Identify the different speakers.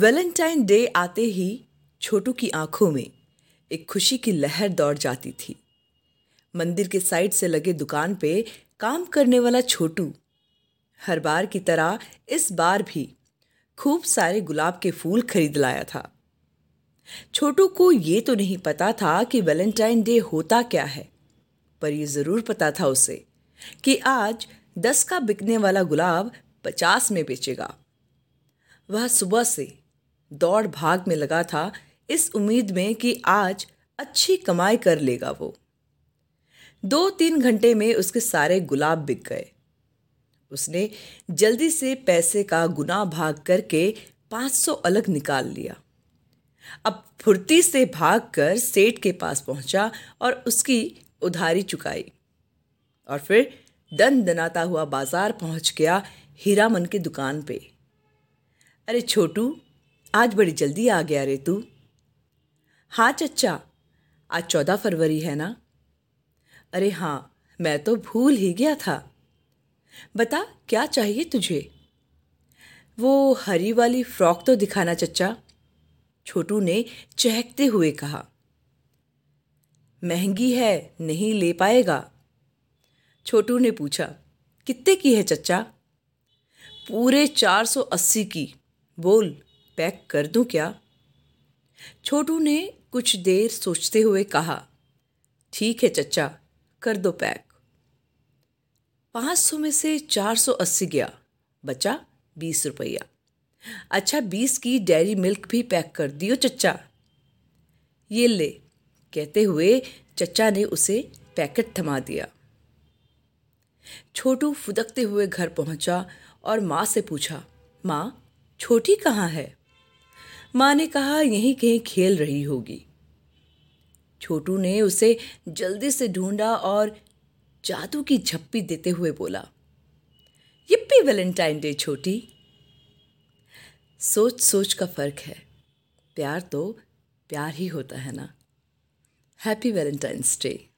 Speaker 1: Valentine day आते ही छोटू की आँखों में एक खुशी की लहर दौड़ जाती थी। मंदिर के साइड से लगे दुकान पे काम करने वाला छोटू हर बार की तरह इस बार भी खूब सारे गुलाब के फूल खरीद लाया था। छोटू को ये तो नहीं पता था कि वैलेंटाइन डे होता क्या है, पर यह ज़रूर पता था उसे कि आज दस का बिकने वाला गुलाब पचास में बेचेगा। वह सुबह से दौड़ भाग में लगा था, इस उम्मीद में कि आज अच्छी कमाई कर लेगा वो। दो तीन घंटे में उसके सारे गुलाब बिक गए। उसने जल्दी से पैसे का गुना भाग करके पाँच सौ अलग निकाल लिया। अब फुर्ती से भागकर सेठ के पास पहुँचा और उसकी उधारी चुकाई। और फिर दन दनाता हुआ बाज़ार पहुँच गया हीरामन की दुकान पे। अरे छोटू आज बड़ी जल्दी आ गया रे तू हाँ चच्चा, आज चौदह फरवरी है ना? अरे हाँ मैं तो भूल ही गया था। बता, क्या चाहिए तुझे? वो हरी वाली फ्रॉक तो दिखाना चच्चा, छोटू ने चहकते हुए कहा। महँगी है, नहीं ले पाएगा। छोटू ने पूछा, कितने की है चच्चा? पूरे चार सौ अस्सी की, बोल। पैक कर दूँ क्या? छोटू ने कुछ देर सोचते हुए कहा, ठीक है चचा, कर दो पैक। पाँच सौ में से चार सौ अस्सी गया, बचा बीस रुपया। अच्छा बीस की डेयरी मिल्क भी पैक कर दियो चचा। ये ले, कहते हुए चचा ने उसे पैकेट थमा दिया। छोटू फुदकते हुए घर पहुँचा और माँ से पूछा, माँ, छोटी कहाँ है? माँ ने कहा, यहीं कहीं खेल रही होगी। छोटू ने उसे जल्दी से ढूंढा और जादू की झप्पी देते हुए बोला yippee वैलेंटाइन डे, छोटी। सोच सोच का फ़र्क है। प्यार तो प्यार ही होता है ना। Happy Valentine's day.